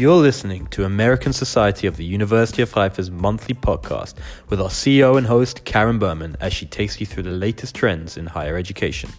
You're listening to American Society of the University of Haifa's monthly podcast with our CEO and host, Karen Berman, as she takes you through the latest trends in higher education.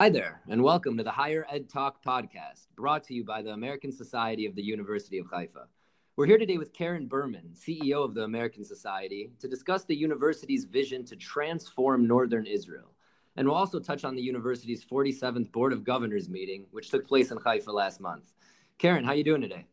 Hi there, and welcome to the Higher Ed Talk podcast, brought to you by the American Society of the University of Haifa. We're here today with Karen Berman, CEO of the American Society, to discuss the university's vision to transform Northern Israel and we'll also touch on the university's 47th Board of Governors meeting, which took place in Haifa last month. Karen, how are you doing today?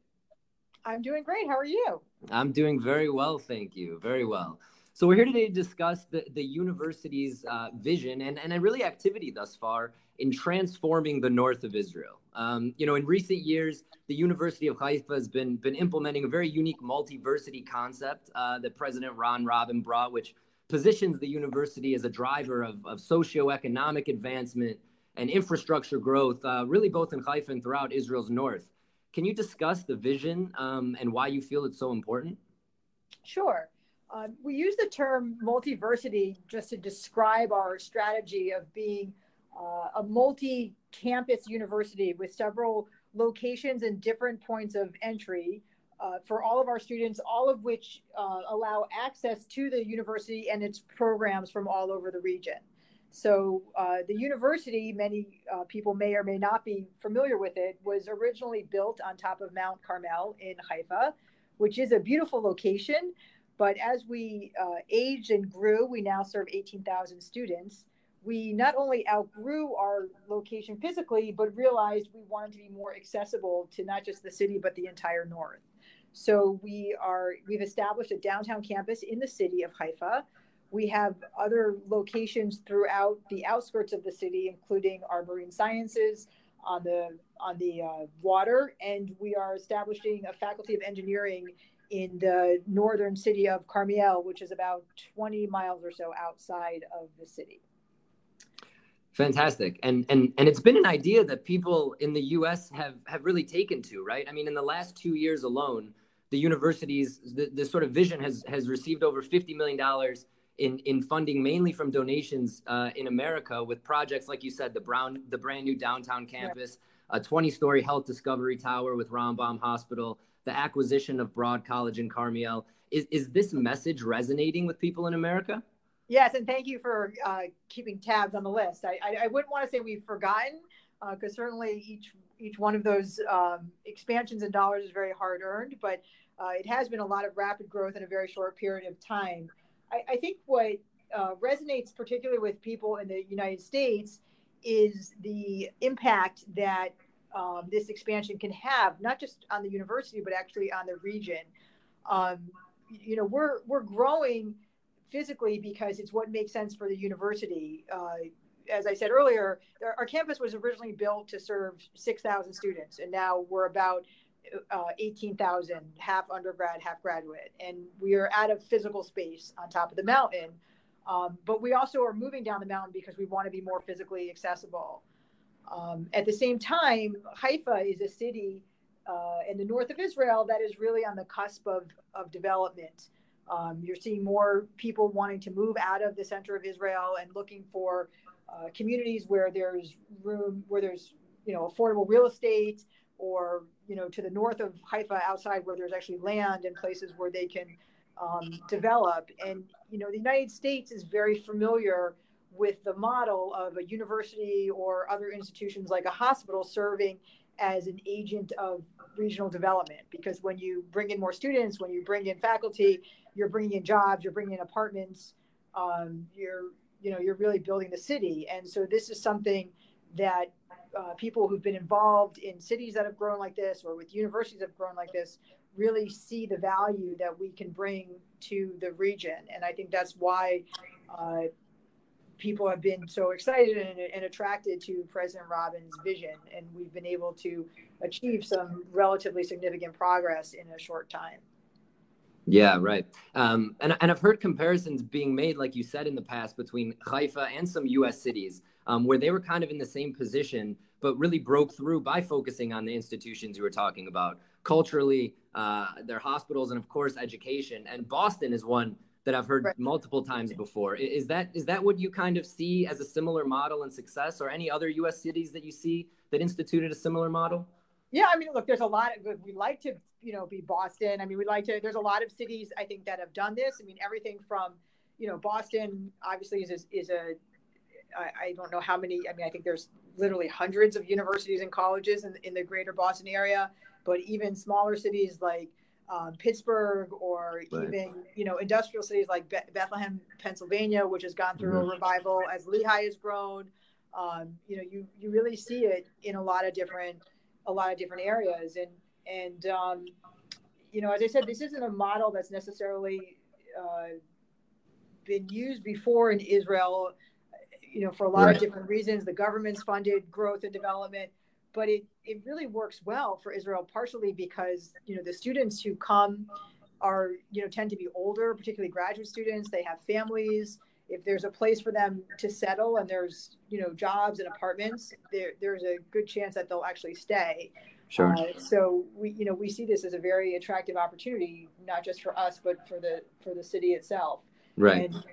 I'm doing great. How are you? I'm doing very well, thank you. Very well. So we're here today to discuss the, the university's uh, vision and, and really activity thus far in transforming the north of Israel. Um, you know, in recent years, the University of Haifa has been, been implementing a very unique multiversity concept uh, that President Ron Robin brought, which positions the university as a driver of, of socioeconomic advancement and infrastructure growth, uh, really both in Haifa and throughout Israel's north. Can you discuss the vision um, and why you feel it's so important? Sure. Uh, we use the term multiversity just to describe our strategy of being uh, a multi campus university with several locations and different points of entry uh, for all of our students, all of which uh, allow access to the university and its programs from all over the region. So, uh, the university, many uh, people may or may not be familiar with it, was originally built on top of Mount Carmel in Haifa, which is a beautiful location. But as we uh, aged and grew, we now serve 18,000 students. We not only outgrew our location physically, but realized we wanted to be more accessible to not just the city, but the entire north. So we are we've established a downtown campus in the city of Haifa. We have other locations throughout the outskirts of the city, including our marine sciences on the on the uh, water, and we are establishing a faculty of engineering in the northern city of Carmiel, which is about 20 miles or so outside of the city. Fantastic. And and and it's been an idea that people in the US have have really taken to, right? I mean, in the last 2 years alone, the universities the, the sort of vision has has received over 50 million dollars in, in funding mainly from donations uh, in America with projects like you said, the brown the brand new downtown campus, a 20 story health discovery tower with Rambam Hospital, the acquisition of Braude College in Carmiel. Is, is this message resonating with people in America? Yes, and thank you for uh, keeping tabs on the list. I, I, I wouldn't want to say we've forgotten, because uh, certainly each each one of those um, expansions in dollars is very hard earned, but uh, it has been a lot of rapid growth in a very short period of time. I, I think what uh, resonates particularly with people in the United States is the impact that um, this expansion can have, not just on the university, but actually on the region. Um, you know, we're we're growing physically because it's what makes sense for the university. Uh, as I said earlier, our campus was originally built to serve 6,000 students, and now we're about uh, 18,000, half undergrad, half graduate. And we are out of physical space on top of the mountain. Um, but we also are moving down the mountain because we want to be more physically accessible. Um, at the same time, Haifa is a city uh, in the north of Israel that is really on the cusp of, of development. Um, you're seeing more people wanting to move out of the center of Israel and looking for uh, communities where there's room, where there's you know affordable real estate, or you know to the north of Haifa, outside where there's actually land and places where they can um, develop. And you know the United States is very familiar with the model of a university or other institutions like a hospital serving as an agent of regional development because when you bring in more students when you bring in faculty you're bringing in jobs you're bringing in apartments um, you're you know you're really building the city. And so this is something that uh, people who've been involved in cities that have grown like this or with universities that have grown like this really see the value that we can bring to the region. And i think that's why uh, people have been so excited and, and, attracted to President Robin's vision, and we've been able to achieve some relatively significant progress in a short time. Yeah, right. Um, and, and I've heard comparisons being made, like you said in the past, between Haifa and some U.S. cities um, where they were kind of in the same position, but really broke through by focusing on the institutions you were talking about culturally, uh, their hospitals, and of course, education. And Boston is one that I've heard Right. multiple times before. Is that is that what you kind of see as a similar model and success, or any other U.S. cities that you see that instituted a similar model? Yeah, I mean, look, there's a lot of we like to, you know, be Boston. I mean, we like to. There's a lot of cities I think that have done this. I mean, everything from, you know, Boston obviously is is a. I, I don't know how many. I mean, I think there's literally hundreds of universities and colleges in, in the greater Boston area, but even smaller cities like um, Pittsburgh or Right. even you know industrial cities like Be- Bethlehem, Pennsylvania, which has gone through a revival as Lehigh has grown. Um, you know, you you really see it in a lot of different a lot of different areas. And and um, you know as i said this isn't a model that's necessarily uh, been used before in israel you know for a lot Right. of different reasons. The government's funded growth and development but it, it really works well for israel partially because you know the students who come are you know tend to be older particularly graduate students. They have families if there's a place for them to settle and there's you know jobs and apartments there, there's a good chance that they'll actually stay Sure. uh, so we you know we see this as a very attractive opportunity not just for us but for the for the city itself right. and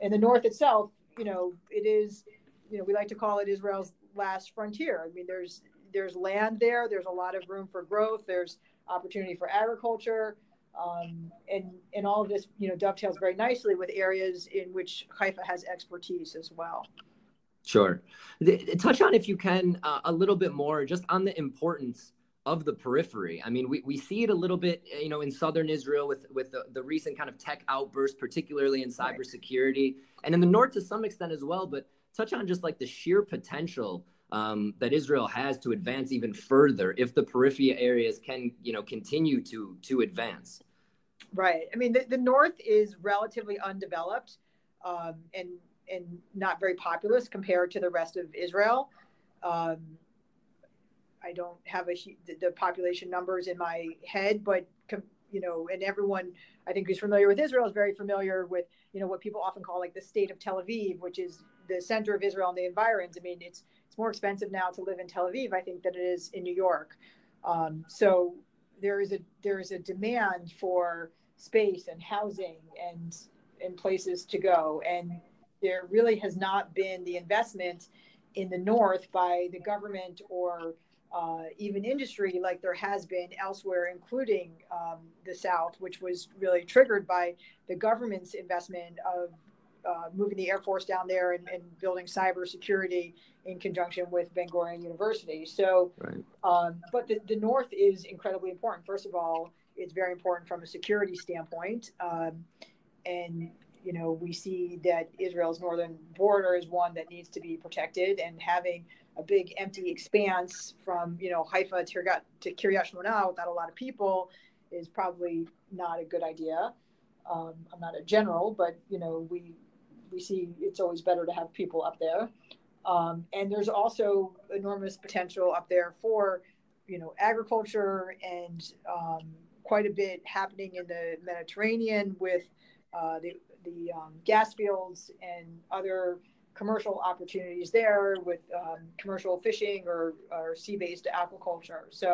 in the north itself you know it is you know we like to call it israel's last frontier i mean there's there's land there there's a lot of room for growth there's opportunity for agriculture um, and and all of this you know dovetails very nicely with areas in which haifa has expertise as well Sure. Touch on, if you can, uh, a little bit more just on the importance of the periphery. I mean, we, we see it a little bit, uh, you know, in southern Israel with, with the, the recent kind of tech outburst, particularly in Right. cybersecurity, and in the north to some extent as well. But touch on just like the sheer potential um, that Israel has to advance even further if the periphery areas can, you know, continue to to advance. Right. I mean, the, the North is relatively undeveloped um, and and not very populous compared to the rest of Israel. Um, I don't have a the, the population numbers in my head, but you know, and everyone I think who's familiar with Israel is very familiar with you know what people often call like the state of Tel Aviv, which is the center of Israel and the environs. I mean, it's it's more expensive now to live in Tel Aviv, I think, than it is in New York. Um, so there is a there is a demand for space and housing and and places to go and there really has not been the investment in the north by the government or uh, even industry like there has been elsewhere including um, the south which was really triggered by the government's investment of uh, moving the air force down there and, and building cybersecurity in conjunction with ben gurion university so Right. um, but the, the North is incredibly important. First of all, it's very important from a security standpoint. Um, and, you know, we see that Israel's northern border is one that needs to be protected. And having a big empty expanse from, you know, Haifa to Kiryat, to Kiryat Shmona without a lot of people is probably not a good idea. Um, I'm not a general, but, you know, we, we see it's always better to have people up there. Um, and there's also enormous potential up there for, you know, agriculture and um, quite a bit happening in the Mediterranean with uh, the the um, gas fields and other commercial opportunities there with um, commercial fishing or, or sea-based aquaculture. So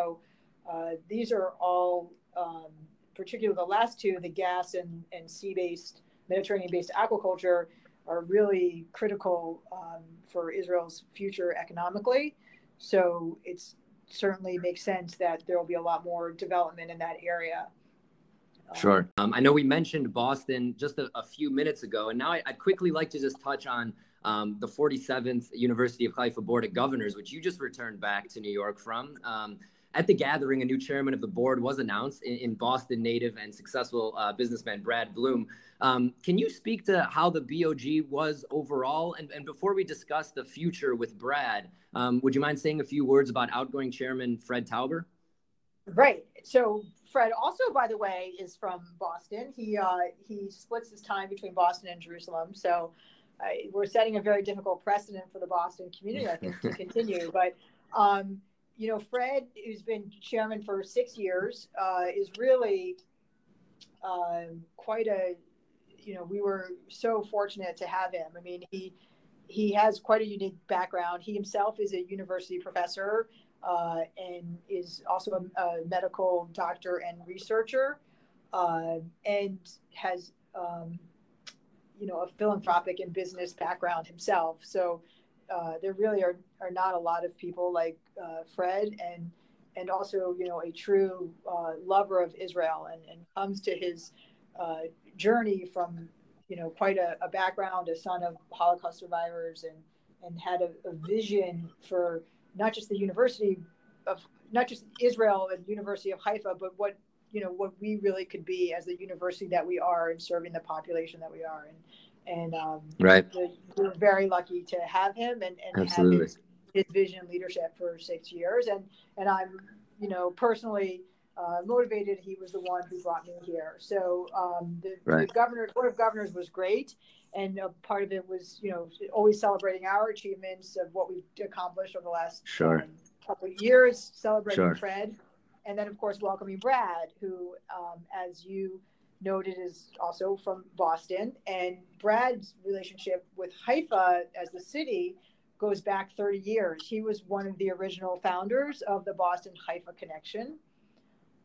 uh, these are all, um, particularly the last two, the gas and, and sea-based Mediterranean-based aquaculture are really critical um, for Israel's future economically. So it's certainly makes sense that there will be a lot more development in that area. Um, Sure. Um, I know we mentioned Boston just a, a few minutes ago, and now I, would quickly like to just touch on um, the 47th University of Haifa Board of Governors, which you just returned back to New York from. Um, at the gathering, a new chairman of the board was announced in, in Boston native and successful uh, businessman Brad Bloom. Um, can you speak to how the BOG was overall? And, and before we discuss the future with Brad, um, would you mind saying a few words about outgoing chairman Fred Tauber? Right. So Fred also, by the way, is from Boston. He uh, he splits his time between Boston and Jerusalem. So uh, we're setting a very difficult precedent for the Boston community, I think, to continue. But um, you know, Fred, who's been chairman for six years, uh, is really um, quite a. You know, we were so fortunate to have him. I mean, he he has quite a unique background. He himself is a university professor uh, and is also a, a, medical doctor and researcher, uh, and has um, you know, a philanthropic and business background himself. So uh, there really are, are not a lot of people like uh, Fred and and also you know a true uh, lover of Israel and, and comes to his uh, journey from you know quite a, a, background, a son of Holocaust survivors, and and had a, a, vision for not just the University of not just Israel and University of Haifa, but what you know what we really could be as the university that we are and serving the population that we are. And and um, right. we're very lucky to have him and, and have his, his vision and leadership for six years. And and i'm you know personally uh, motivated. He was the one who brought me here. So um, the, right. the governor board of governors was great. And a part of it was you know always celebrating our achievements of what we've accomplished over the last sure. um, couple of years celebrating sure. fred. And then of course welcoming brad who um, as you noted is also from Boston. And Brad's relationship with Haifa as the city goes back 30 years. He was one of the original founders of the Boston Haifa Connection,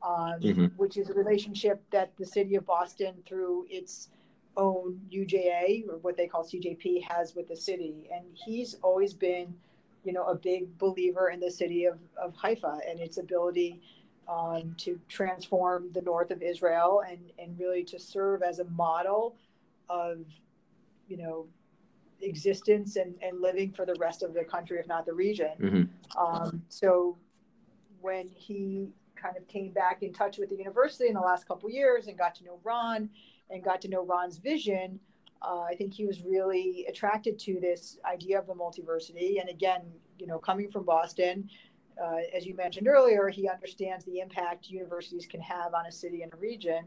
um, mm-hmm. which is a relationship that the city of Boston, through its own UJA or what they call CJP, has with the city. And he's always been, you know, a big believer in the city of, of Haifa and its ability um, to transform the north of Israel and, and really to serve as a model of, you know, existence and, and living for the rest of the country, if not the region. Mm-hmm. Um, so when he kind of came back in touch with the university in the last couple years and got to know Ron and got to know Ron's vision, uh, I think he was really attracted to this idea of the multiversity. And again, you know, coming from Boston, uh, as you mentioned earlier, he understands the impact universities can have on a city and a region.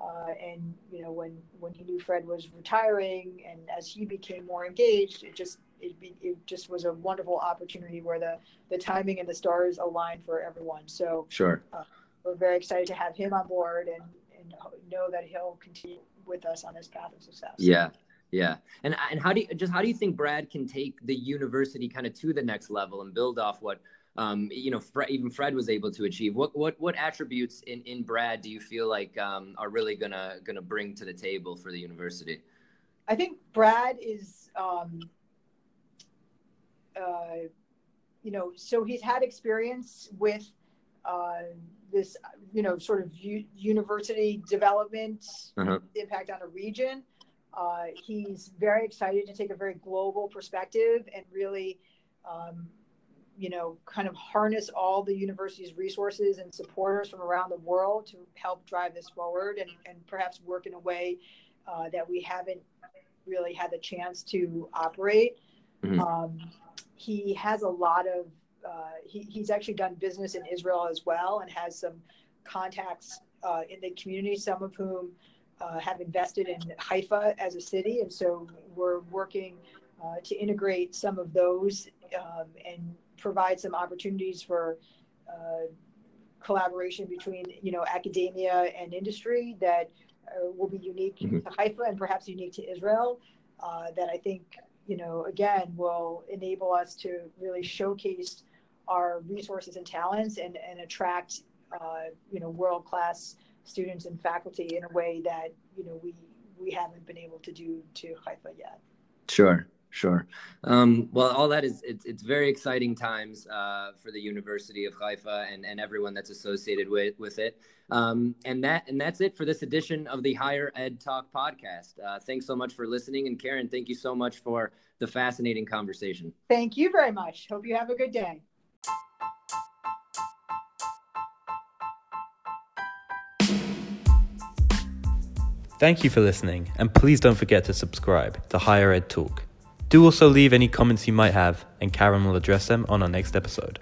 Uh, and you know, when when he knew Fred was retiring, and as he became more engaged, it just it, be, it just was a wonderful opportunity where the the timing and the stars aligned for everyone. So sure, uh, we're very excited to have him on board and and know that he'll continue with us on this path of success. Yeah, yeah. And and how do you just how do you think Brad can take the university kind of to the next level and build off what um, you know, Fred, even Fred was able to achieve. What what what attributes in, in Brad do you feel like um, are really gonna gonna bring to the table for the university? I think Brad is, um, uh, you know, so he's had experience with uh, this, you know, sort of u- university development uh-huh. impact on a region. Uh, he's very excited to take a very global perspective and really um, you know, kind of harness all the university's resources and supporters from around the world to help drive this forward and, and perhaps work in a way uh, that we haven't really had the chance to operate. Mm-hmm. Um, he has a lot of, uh, he, he's actually done business in Israel as well and has some contacts uh, in the community, some of whom uh, have invested in Haifa as a city. And so we're working uh, to integrate some of those um, and provide some opportunities for uh, collaboration between you know academia and industry that uh, will be unique mm-hmm. to Haifa and perhaps unique to Israel. Uh, that I think you know again will enable us to really showcase our resources and talents and, and attract uh, you know world class students and faculty in a way that you know we we haven't been able to do to Haifa yet. Sure. Sure. Um, well, all that is it's, it's very exciting times uh, for the University of Haifa and, and everyone that's associated with with it. Um, and that and that's it for this edition of the Higher Ed Talk podcast. Uh, thanks so much for listening, and Karen, thank you so much for the fascinating conversation. Thank you very much. Hope you have a good day. Thank you for listening, and please don't forget to subscribe to Higher Ed Talk. Do also leave any comments you might have, and Karen will address them on our next episode.